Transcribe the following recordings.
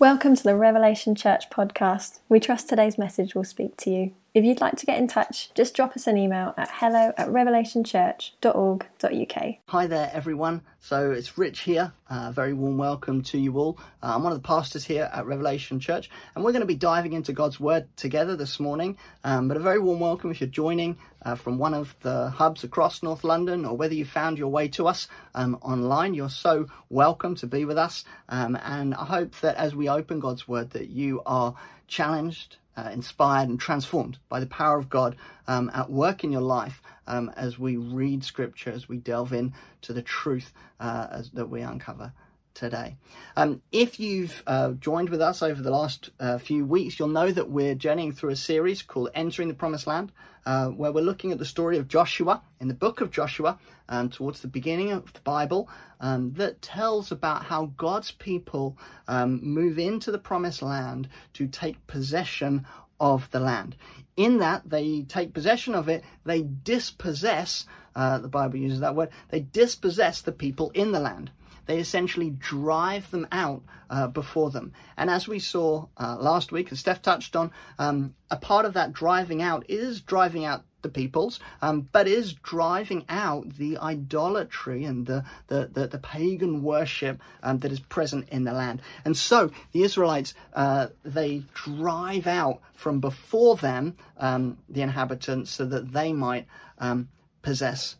Welcome to the Revelation Church podcast. We trust today's message will speak to you. If you'd like to get in touch, just drop us an email at hello at revelationchurch.org.uk. Hi there, everyone. So it's Rich here. Uh, very warm welcome to you all. Uh, I'm one of the pastors here at Revelation Church, and we're going to be diving into God's Word together this morning. Um, but a very warm welcome if you're joining uh, from one of the hubs across North London, or whether you found your way to us um, online. You're so welcome to be with us, um, and I hope that as we open God's Word, that you are challenged uh, inspired and transformed by the power of God um, at work in your life um, as we read Scripture, as we delve in to the truth uh, as, that we uncover today. Um, if you've uh, joined with us over the last uh, few weeks, you'll know that we're journeying through a series called Entering the Promised Land, uh, where we're looking at the story of Joshua in the book of Joshua, um, towards the beginning of the Bible, um, that tells about how God's people um, move into the Promised Land to take possession of the land. In that, they take possession of it, they dispossess, uh, the Bible uses that word, they dispossess the people in the land they essentially drive them out uh, before them. And as we saw uh, last week, and Steph touched on, um, a part of that driving out is driving out the peoples, um, but is driving out the idolatry and the, the, the, the pagan worship um, that is present in the land. And so the Israelites, uh, they drive out from before them um, the inhabitants so that they might um, possess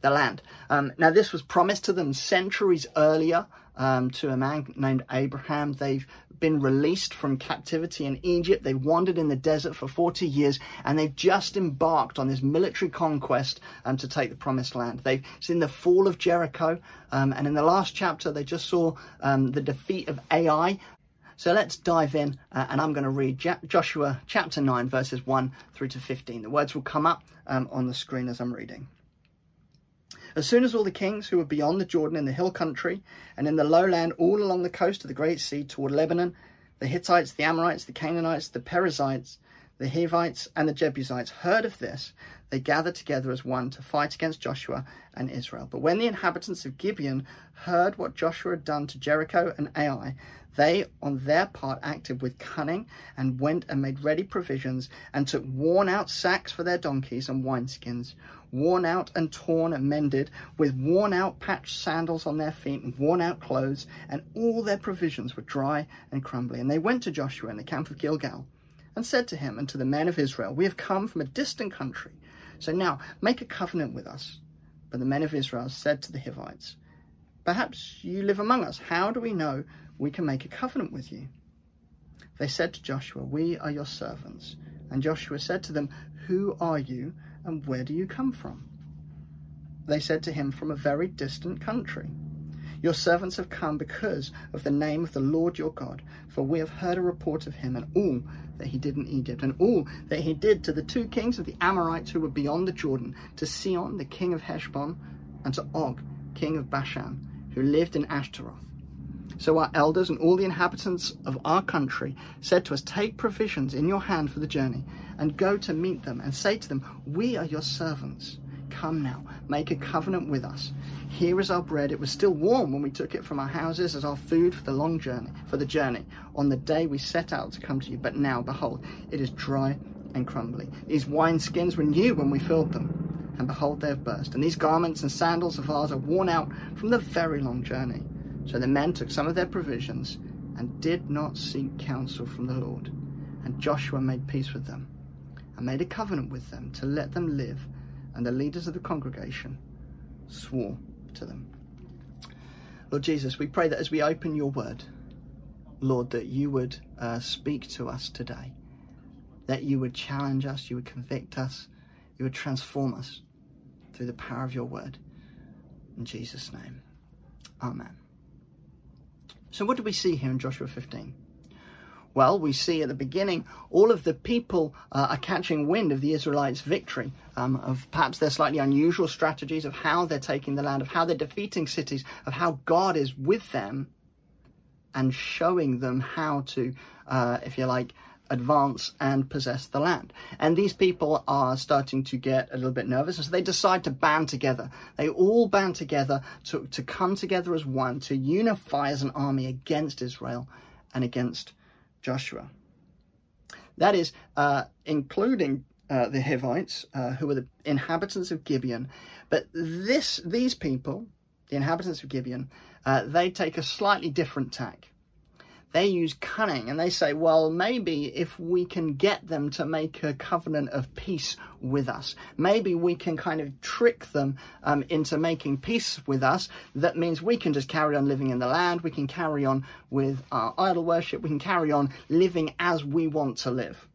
the land. Um, now, this was promised to them centuries earlier um, to a man named Abraham. They've been released from captivity in Egypt. They've wandered in the desert for 40 years and they've just embarked on this military conquest um, to take the promised land. They've seen the fall of Jericho. Um, and in the last chapter, they just saw um, the defeat of Ai. So let's dive in, uh, and I'm going to read Joshua chapter 9, verses 1 through to 15. The words will come up um, on the screen as I'm reading. As soon as all the kings who were beyond the Jordan in the hill country and in the lowland all along the coast of the Great Sea toward Lebanon, the Hittites, the Amorites, the Canaanites, the Perizzites, the Hivites, and the Jebusites heard of this, they gathered together as one to fight against Joshua and Israel. But when the inhabitants of Gibeon heard what Joshua had done to Jericho and Ai, they on their part acted with cunning and went and made ready provisions and took worn out sacks for their donkeys and wineskins worn out and torn and mended, with worn out patched sandals on their feet and worn out clothes, and all their provisions were dry and crumbly. And they went to Joshua in the camp of Gilgal and said to him and to the men of Israel, We have come from a distant country, so now make a covenant with us. But the men of Israel said to the Hivites, Perhaps you live among us. How do we know we can make a covenant with you? They said to Joshua, We are your servants. And Joshua said to them, Who are you and where do you come from? They said to him, From a very distant country. Your servants have come because of the name of the Lord your God, for we have heard a report of him and all that he did in Egypt, and all that he did to the two kings of the Amorites who were beyond the Jordan, to Sihon, the king of Heshbon, and to Og, king of Bashan, who lived in Ashtaroth. So our elders and all the inhabitants of our country said to us, Take provisions in your hand for the journey, and go to meet them, and say to them, We are your servants. Come now, make a covenant with us. Here is our bread. It was still warm when we took it from our houses as our food for the long journey, for the journey, on the day we set out to come to you. But now, behold, it is dry and crumbly. These wineskins were new when we filled them, and behold, they have burst. And these garments and sandals of ours are worn out from the very long journey. So the men took some of their provisions and did not seek counsel from the Lord. And Joshua made peace with them and made a covenant with them to let them live. And the leaders of the congregation swore to them. Lord Jesus, we pray that as we open your word, Lord, that you would uh, speak to us today, that you would challenge us, you would convict us, you would transform us through the power of your word. In Jesus' name, amen. So, what do we see here in Joshua 15? Well, we see at the beginning all of the people uh, are catching wind of the Israelites' victory, um, of perhaps their slightly unusual strategies, of how they're taking the land, of how they're defeating cities, of how God is with them and showing them how to, uh, if you like, advance and possess the land. And these people are starting to get a little bit nervous, and so they decide to band together. They all band together to, to come together as one, to unify as an army against Israel and against Joshua. That is, uh, including uh, the Hivites, uh, who were the inhabitants of Gibeon. But this, these people, the inhabitants of Gibeon, uh, they take a slightly different tack they use cunning and they say, well, maybe if we can get them to make a covenant of peace with us, maybe we can kind of trick them um, into making peace with us. That means we can just carry on living in the land, we can carry on with our idol worship, we can carry on living as we want to live.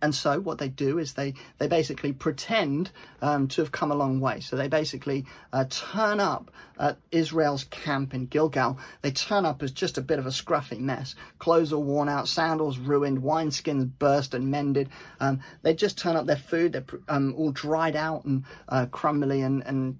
And so what they do is they, they basically pretend um, to have come a long way. So they basically uh, turn up at Israel's camp in Gilgal. They turn up as just a bit of a scruffy mess. Clothes are worn out, sandals ruined, wineskins burst and mended. Um, they just turn up their food. They're um, all dried out and uh, crumbly and, and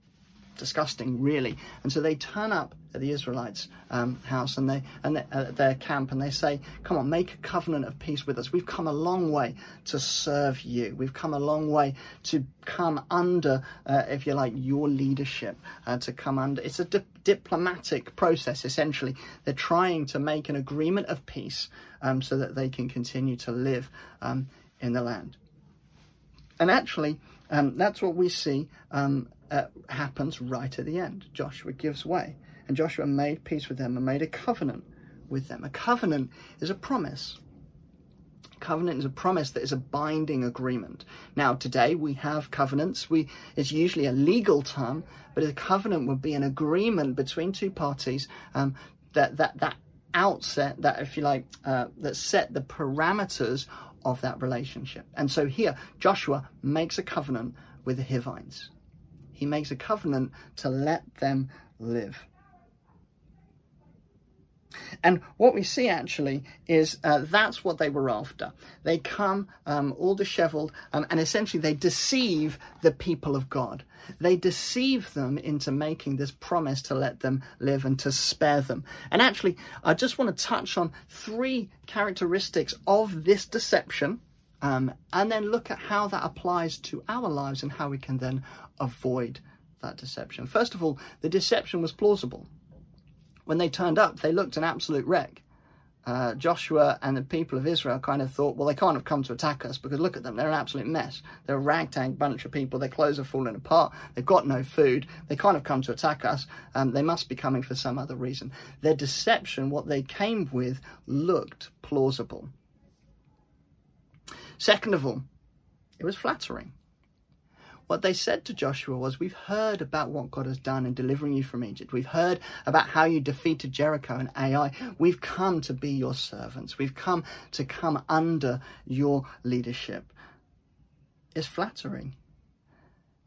disgusting, really. And so they turn up at the Israelites' um, house and they and they, uh, their camp, and they say, "Come on, make a covenant of peace with us. We've come a long way to serve you. We've come a long way to come under, uh, if you like, your leadership. Uh, to come under. It's a di- diplomatic process. Essentially, they're trying to make an agreement of peace um, so that they can continue to live um, in the land. And actually, um, that's what we see um, uh, happens right at the end. Joshua gives way, and Joshua made peace with them and made a covenant with them. A covenant is a promise. Covenant is a promise that is a binding agreement. Now, today we have covenants. We it's usually a legal term, but a covenant would be an agreement between two parties um, that that that outset that if you like uh, that set the parameters of that relationship. And so here Joshua makes a covenant with the Hivites. He makes a covenant to let them live. And what we see actually is uh, that's what they were after. They come um, all disheveled um, and essentially they deceive the people of God. They deceive them into making this promise to let them live and to spare them. And actually, I just want to touch on three characteristics of this deception um, and then look at how that applies to our lives and how we can then avoid that deception. First of all, the deception was plausible. When they turned up, they looked an absolute wreck. Uh, Joshua and the people of Israel kind of thought, well, they can't have come to attack us because look at them, they're an absolute mess. They're a ragtag bunch of people, their clothes are falling apart, they've got no food, they can't have come to attack us, um, they must be coming for some other reason. Their deception, what they came with, looked plausible. Second of all, it was flattering. What they said to Joshua was, We've heard about what God has done in delivering you from Egypt. We've heard about how you defeated Jericho and Ai. We've come to be your servants. We've come to come under your leadership. It's flattering.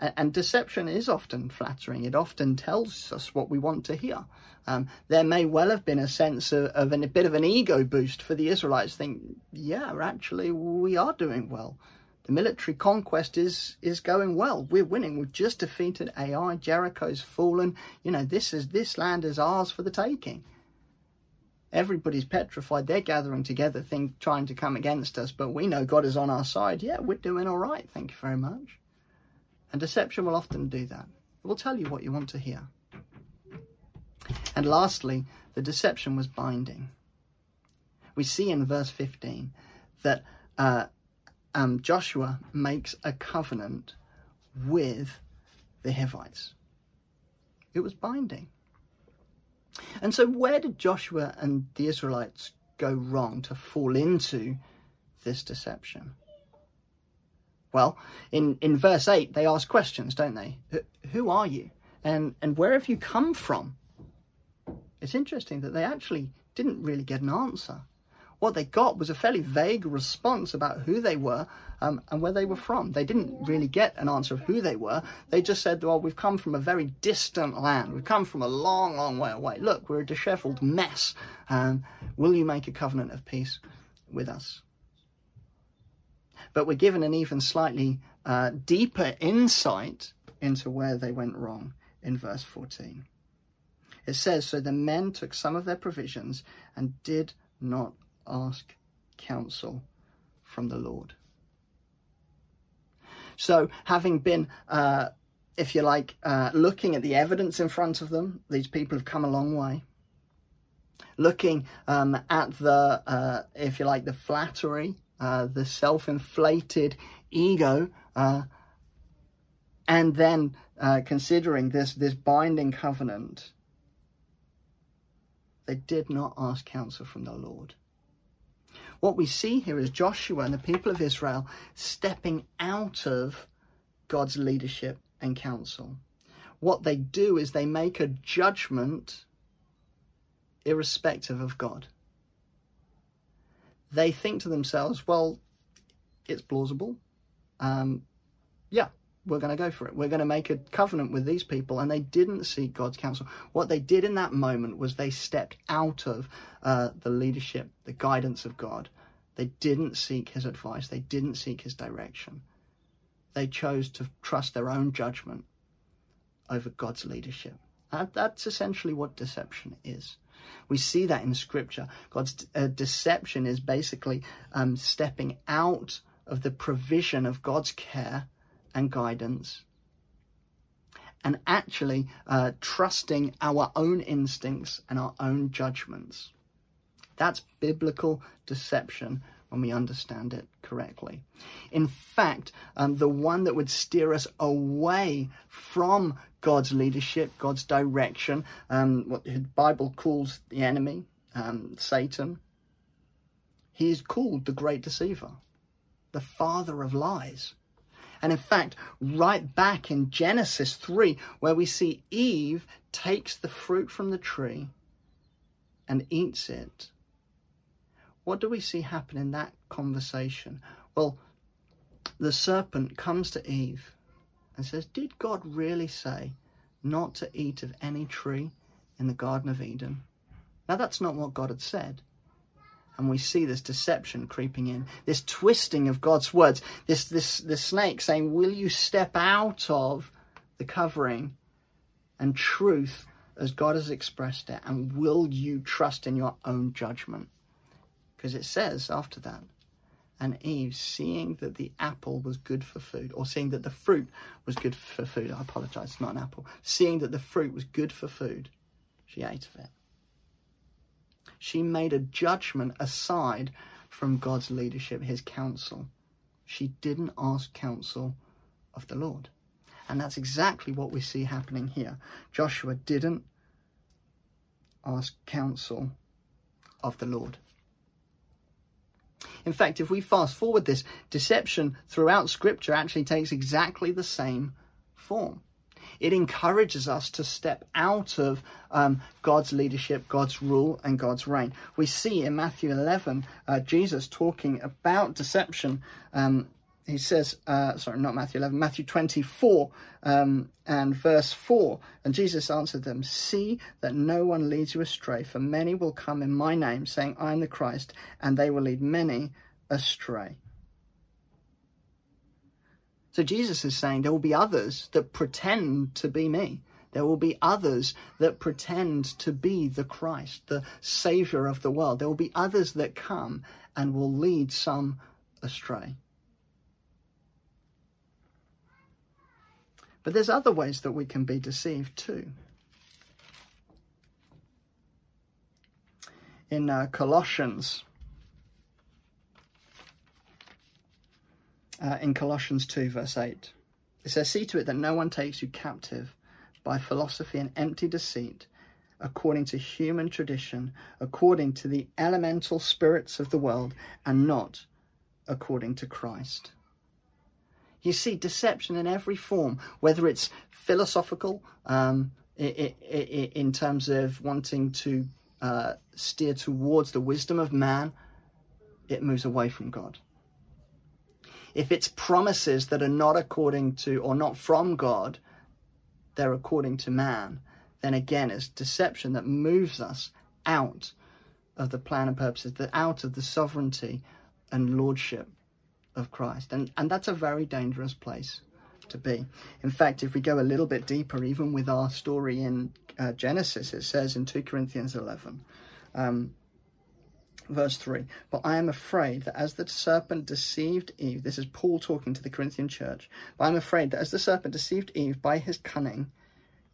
And deception is often flattering. It often tells us what we want to hear. Um, there may well have been a sense of, of an, a bit of an ego boost for the Israelites. Think, yeah, actually, we are doing well. The military conquest is is going well. We're winning. We've just defeated Ai. Jericho's fallen. You know, this is this land is ours for the taking. Everybody's petrified. They're gathering together, think, trying to come against us. But we know God is on our side. Yeah, we're doing all right. Thank you very much. And deception will often do that. It will tell you what you want to hear. And lastly, the deception was binding. We see in verse 15 that uh, um, Joshua makes a covenant with the Hivites. It was binding. And so, where did Joshua and the Israelites go wrong to fall into this deception? Well, in, in verse 8, they ask questions, don't they? Who are you? And, and where have you come from? It's interesting that they actually didn't really get an answer what they got was a fairly vague response about who they were um, and where they were from. They didn't really get an answer of who they were. They just said, well, we've come from a very distant land. We've come from a long, long way away. Look, we're a disheveled mess. Um, will you make a covenant of peace with us? But we're given an even slightly uh, deeper insight into where they went wrong in verse 14. It says, So the men took some of their provisions and did not ask counsel from the Lord. So, having been, uh, if you like, uh, looking at the evidence in front of them, these people have come a long way. looking um, at the, uh, if you like, the flattery, uh, the self inflated ego, uh, and then uh, considering this, this binding covenant, they did not ask counsel from the Lord. What we see here is Joshua and the people of Israel stepping out of God's leadership and counsel. What they do is they make a judgment irrespective of God. They think to themselves, well, it's plausible. Um, yeah, we're going to go for it. We're going to make a covenant with these people. And they didn't seek God's counsel. What they did in that moment was they stepped out of uh, the leadership, the guidance of God. They didn't seek his advice, they didn't seek his direction. They chose to trust their own judgment over God's leadership. That, that's essentially what deception is. We see that in Scripture. God's uh, deception is basically um, stepping out of the provision of God's care and guidance and actually uh, trusting our own instincts and our own judgments. That's biblical deception when we understand it correctly. In fact, um, the one that would steer us away from God's leadership, God's direction, um, what the Bible calls the enemy, um, Satan, he is called the great deceiver, the father of lies. And in fact, right back in Genesis 3, where we see Eve takes the fruit from the tree and eats it, what do we see happen in that conversation? Well, the serpent comes to Eve and says, Did God really say not to eat of any tree in the Garden of Eden? Now, that's not what God had said. And we see this deception creeping in, this twisting of God's words, this, this, this snake saying, Will you step out of the covering and truth as God has expressed it? And will you trust in your own judgment? Because it says after that, and Eve, seeing that the apple was good for food, or seeing that the fruit was good for food, I apologize, it's not an apple, seeing that the fruit was good for food, she ate of it. She made a judgment aside from God's leadership, his counsel. She didn't ask counsel of the Lord. And that's exactly what we see happening here. Joshua didn't ask counsel of the Lord. In fact, if we fast forward this, deception throughout Scripture actually takes exactly the same form. It encourages us to step out of um, God's leadership, God's rule, and God's reign. We see in Matthew 11 uh, Jesus talking about deception um, he says, uh, sorry, not Matthew 11, Matthew 24 um, and verse 4. And Jesus answered them, See that no one leads you astray, for many will come in my name, saying, I am the Christ, and they will lead many astray. So Jesus is saying there will be others that pretend to be me. There will be others that pretend to be the Christ, the Savior of the world. There will be others that come and will lead some astray. But there's other ways that we can be deceived too. In uh, Colossians, uh, in Colossians 2, verse 8, it says, See to it that no one takes you captive by philosophy and empty deceit, according to human tradition, according to the elemental spirits of the world, and not according to Christ. You see deception in every form, whether it's philosophical, um, in terms of wanting to uh, steer towards the wisdom of man, it moves away from God. If it's promises that are not according to or not from God, they're according to man, then again it's deception that moves us out of the plan and purposes, out of the sovereignty and lordship of Christ. And, and that's a very dangerous place to be. In fact, if we go a little bit deeper, even with our story in uh, Genesis, it says in 2 Corinthians 11, um, verse 3 But I am afraid that as the serpent deceived Eve, this is Paul talking to the Corinthian church, but I'm afraid that as the serpent deceived Eve by his cunning,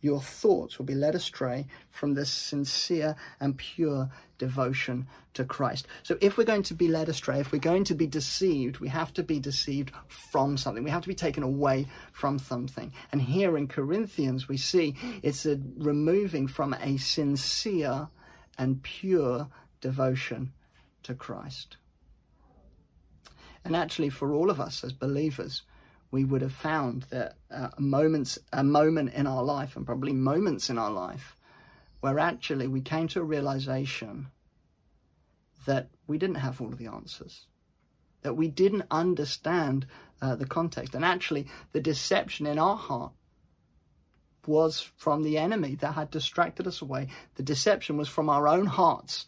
your thoughts will be led astray from this sincere and pure devotion to Christ. So, if we're going to be led astray, if we're going to be deceived, we have to be deceived from something. We have to be taken away from something. And here in Corinthians, we see it's a removing from a sincere and pure devotion to Christ. And actually, for all of us as believers, we would have found that uh, moments, a moment in our life, and probably moments in our life, where actually we came to a realization that we didn't have all of the answers, that we didn't understand uh, the context, and actually the deception in our heart was from the enemy that had distracted us away. The deception was from our own hearts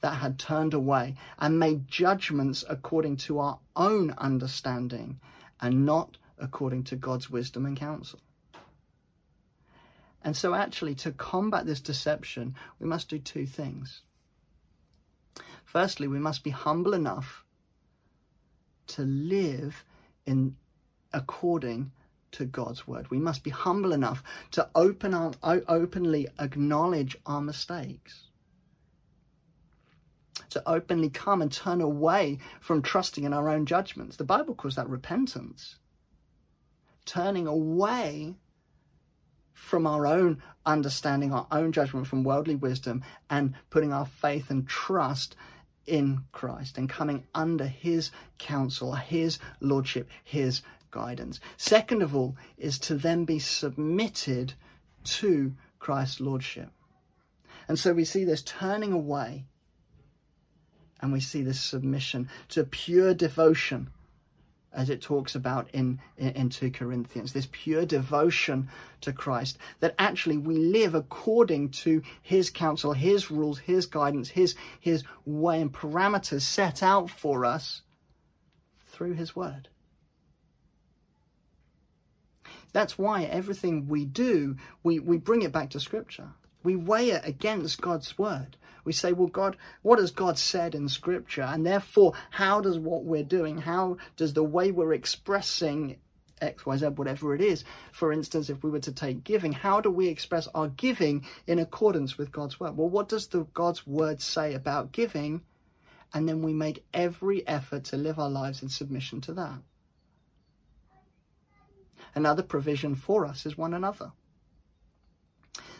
that had turned away and made judgments according to our own understanding and not according to God's wisdom and counsel. And so, actually, to combat this deception, we must do two things. Firstly, we must be humble enough to live in according to God's word. We must be humble enough to open our, openly acknowledge our mistakes to openly come and turn away from trusting in our own judgments. The Bible calls that repentance. Turning away from our own understanding, our own judgment, from worldly wisdom, and putting our faith and trust in Christ and coming under His counsel, His lordship, His guidance. Second of all, is to then be submitted to Christ's lordship. And so we see this turning away and we see this submission to pure devotion as it talks about in, in, in 2 Corinthians, this pure devotion to Christ, that actually we live according to his counsel, his rules, his guidance, his, his way and parameters set out for us through his word. That's why everything we do, we, we bring it back to Scripture. We weigh it against God's word. We say, well, God, what has God said in Scripture? And therefore, how does what we're doing, how does the way we're expressing X, Y, Z, whatever it is. For instance, if we were to take giving, how do we express our giving in accordance with God's word? Well, what does the God's word say about giving? And then we make every effort to live our lives in submission to that. Another provision for us is one another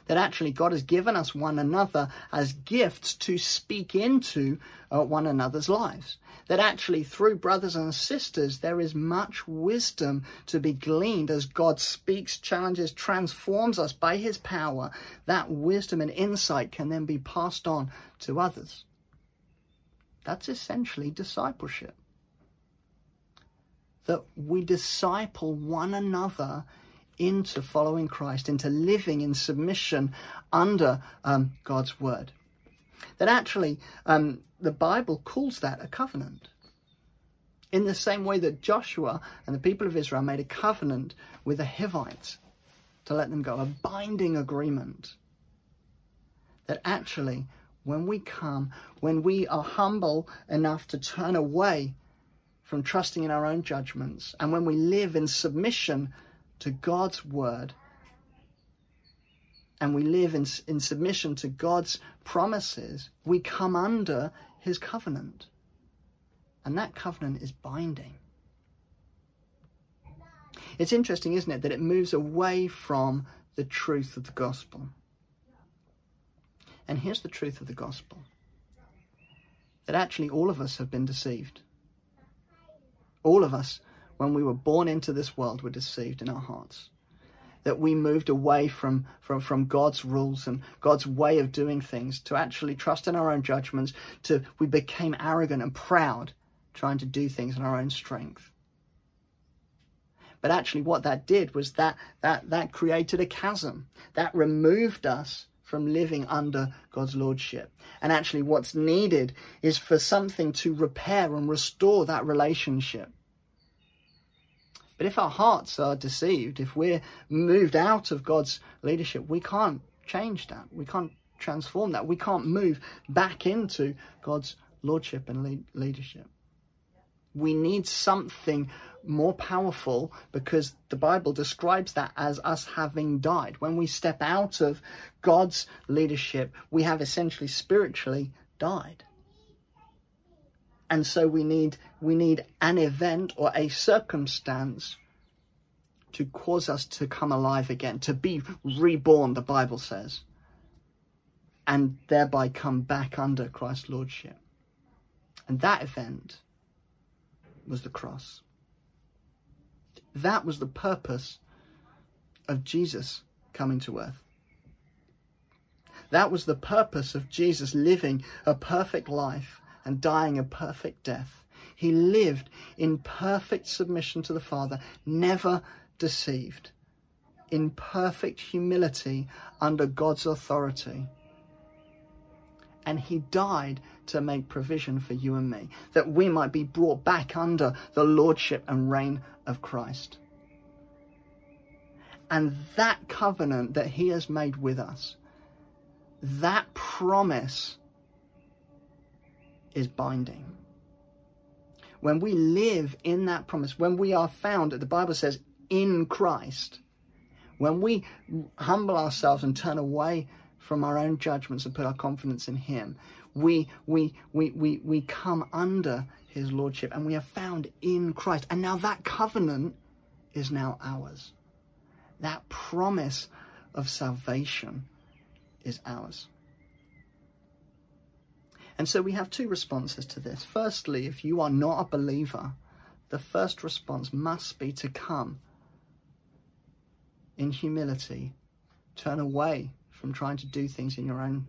that actually God has given us one another as gifts to speak into uh, one another's lives. That actually, through brothers and sisters, there is much wisdom to be gleaned as God speaks, challenges, transforms us by his power. That wisdom and insight can then be passed on to others. That's essentially discipleship. That we disciple one another into following Christ, into living in submission under um, God's word. That actually, um, the Bible calls that a covenant. In the same way that Joshua and the people of Israel made a covenant with the Hivites to let them go, a binding agreement. That actually, when we come, when we are humble enough to turn away from trusting in our own judgments, and when we live in submission to God's word and we live in, in submission to God's promises, we come under his covenant. And that covenant is binding. It's interesting, isn't it, that it moves away from the truth of the gospel. And here's the truth of the gospel that actually all of us have been deceived. All of us when we were born into this world we were deceived in our hearts. That we moved away from, from, from God's rules and God's way of doing things to actually trust in our own judgments, to we became arrogant and proud, trying to do things in our own strength. But actually what that did was that that that created a chasm. That removed us from living under God's lordship. And actually what's needed is for something to repair and restore that relationship. But if our hearts are deceived, if we're moved out of God's leadership, we can't change that. We can't transform that. We can't move back into God's lordship and leadership. We need something more powerful because the Bible describes that as us having died. When we step out of God's leadership, we have essentially spiritually died. And so we need we need an event or a circumstance to cause us to come alive again, to be reborn, the Bible says, and thereby come back under Christ's lordship. And that event was the cross. That was the purpose of Jesus coming to earth. That was the purpose of Jesus living a perfect life and dying a perfect death. He lived in perfect submission to the Father, never deceived, in perfect humility under God's authority. And he died to make provision for you and me, that we might be brought back under the lordship and reign of Christ. And that covenant that he has made with us, that promise is binding. When we live in that promise, when we are found, the Bible says, in Christ, when we humble ourselves and turn away from our own judgments and put our confidence in Him, we, we, we, we, we come under His Lordship and we are found in Christ. And now that covenant is now ours. That promise of salvation is ours. And so we have two responses to this. Firstly, if you are not a believer, the first response must be to come in humility, turn away from trying to do things in your own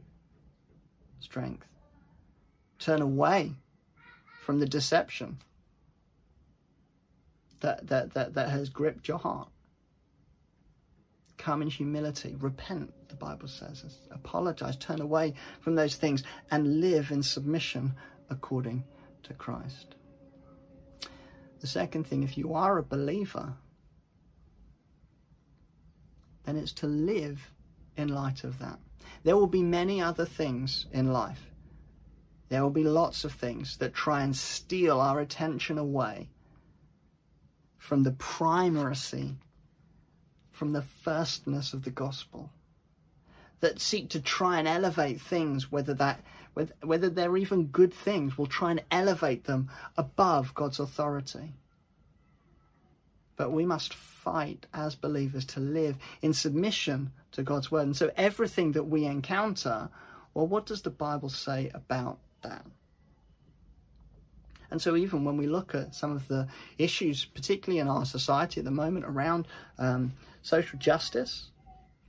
strength, turn away from the deception that, that, that, that has gripped your heart. Come in humility, repent, the Bible says, apologize, turn away from those things, and live in submission according to Christ. The second thing, if you are a believer, then it's to live in light of that. There will be many other things in life. There will be lots of things that try and steal our attention away from the primacy, from the firstness of the gospel, that seek to try and elevate things, whether that whether they're even good things, will try and elevate them above God's authority. But we must fight as believers to live in submission to God's word. And so everything that we encounter, well, what does the Bible say about that? And so, even when we look at some of the issues, particularly in our society at the moment around um, social justice,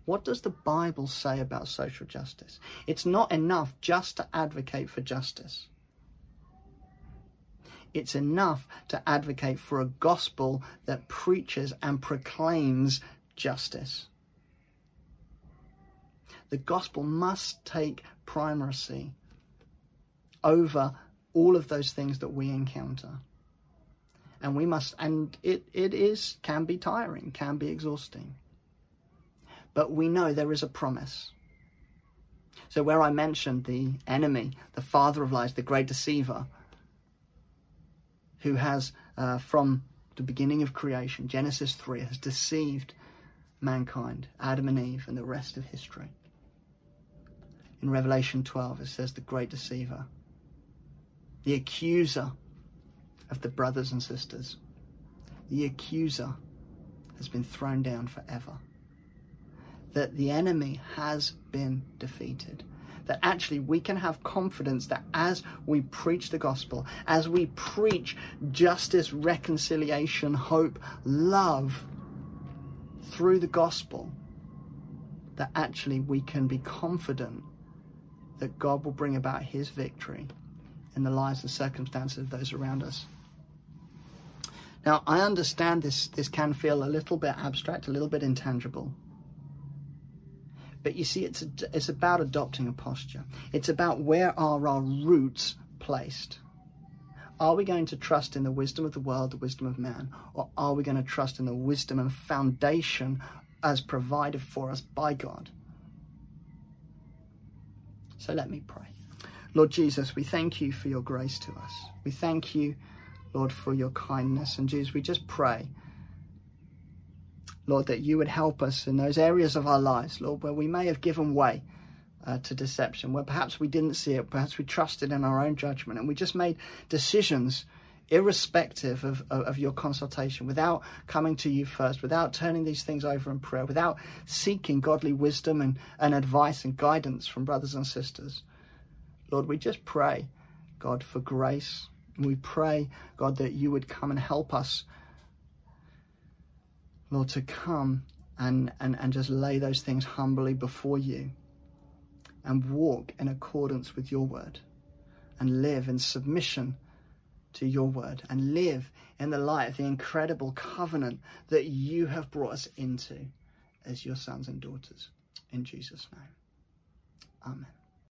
what does the Bible say about social justice? It's not enough just to advocate for justice. It's enough to advocate for a gospel that preaches and proclaims justice. The gospel must take primacy over all of those things that we encounter. And we must, and it, it is, can be tiring, can be exhausting. But we know there is a promise. So, where I mentioned the enemy, the father of lies, the great deceiver, who has, uh, from the beginning of creation, Genesis 3, has deceived mankind, Adam and Eve, and the rest of history. In Revelation 12, it says the great deceiver, the accuser of the brothers and sisters, the accuser has been thrown down forever. That the enemy has been defeated that actually we can have confidence that as we preach the gospel, as we preach justice, reconciliation, hope, love through the gospel, that actually we can be confident that God will bring about his victory in the lives and circumstances of those around us. Now, I understand this, this can feel a little bit abstract, a little bit intangible. But you see, it's, it's about adopting a posture. It's about where are our roots placed. Are we going to trust in the wisdom of the world, the wisdom of man, or are we going to trust in the wisdom and foundation as provided for us by God? So let me pray. Lord Jesus, we thank you for your grace to us. We thank you Lord, for your kindness. And Jesus, we just pray, Lord, that you would help us in those areas of our lives, Lord, where we may have given way uh, to deception, where perhaps we didn't see it, perhaps we trusted in our own judgment, and we just made decisions irrespective of, of, of, your consultation, without coming to you first, without turning these things over in prayer, without seeking godly wisdom and, and advice and guidance from brothers and sisters. Lord, we just pray, God, for grace. We pray, God, that you would come and help us, Lord, to come and, and, and just lay those things humbly before you and walk in accordance with your word and live in submission to your word and live in the light of the incredible covenant that you have brought us into as your sons and daughters. In Jesus' name. Amen.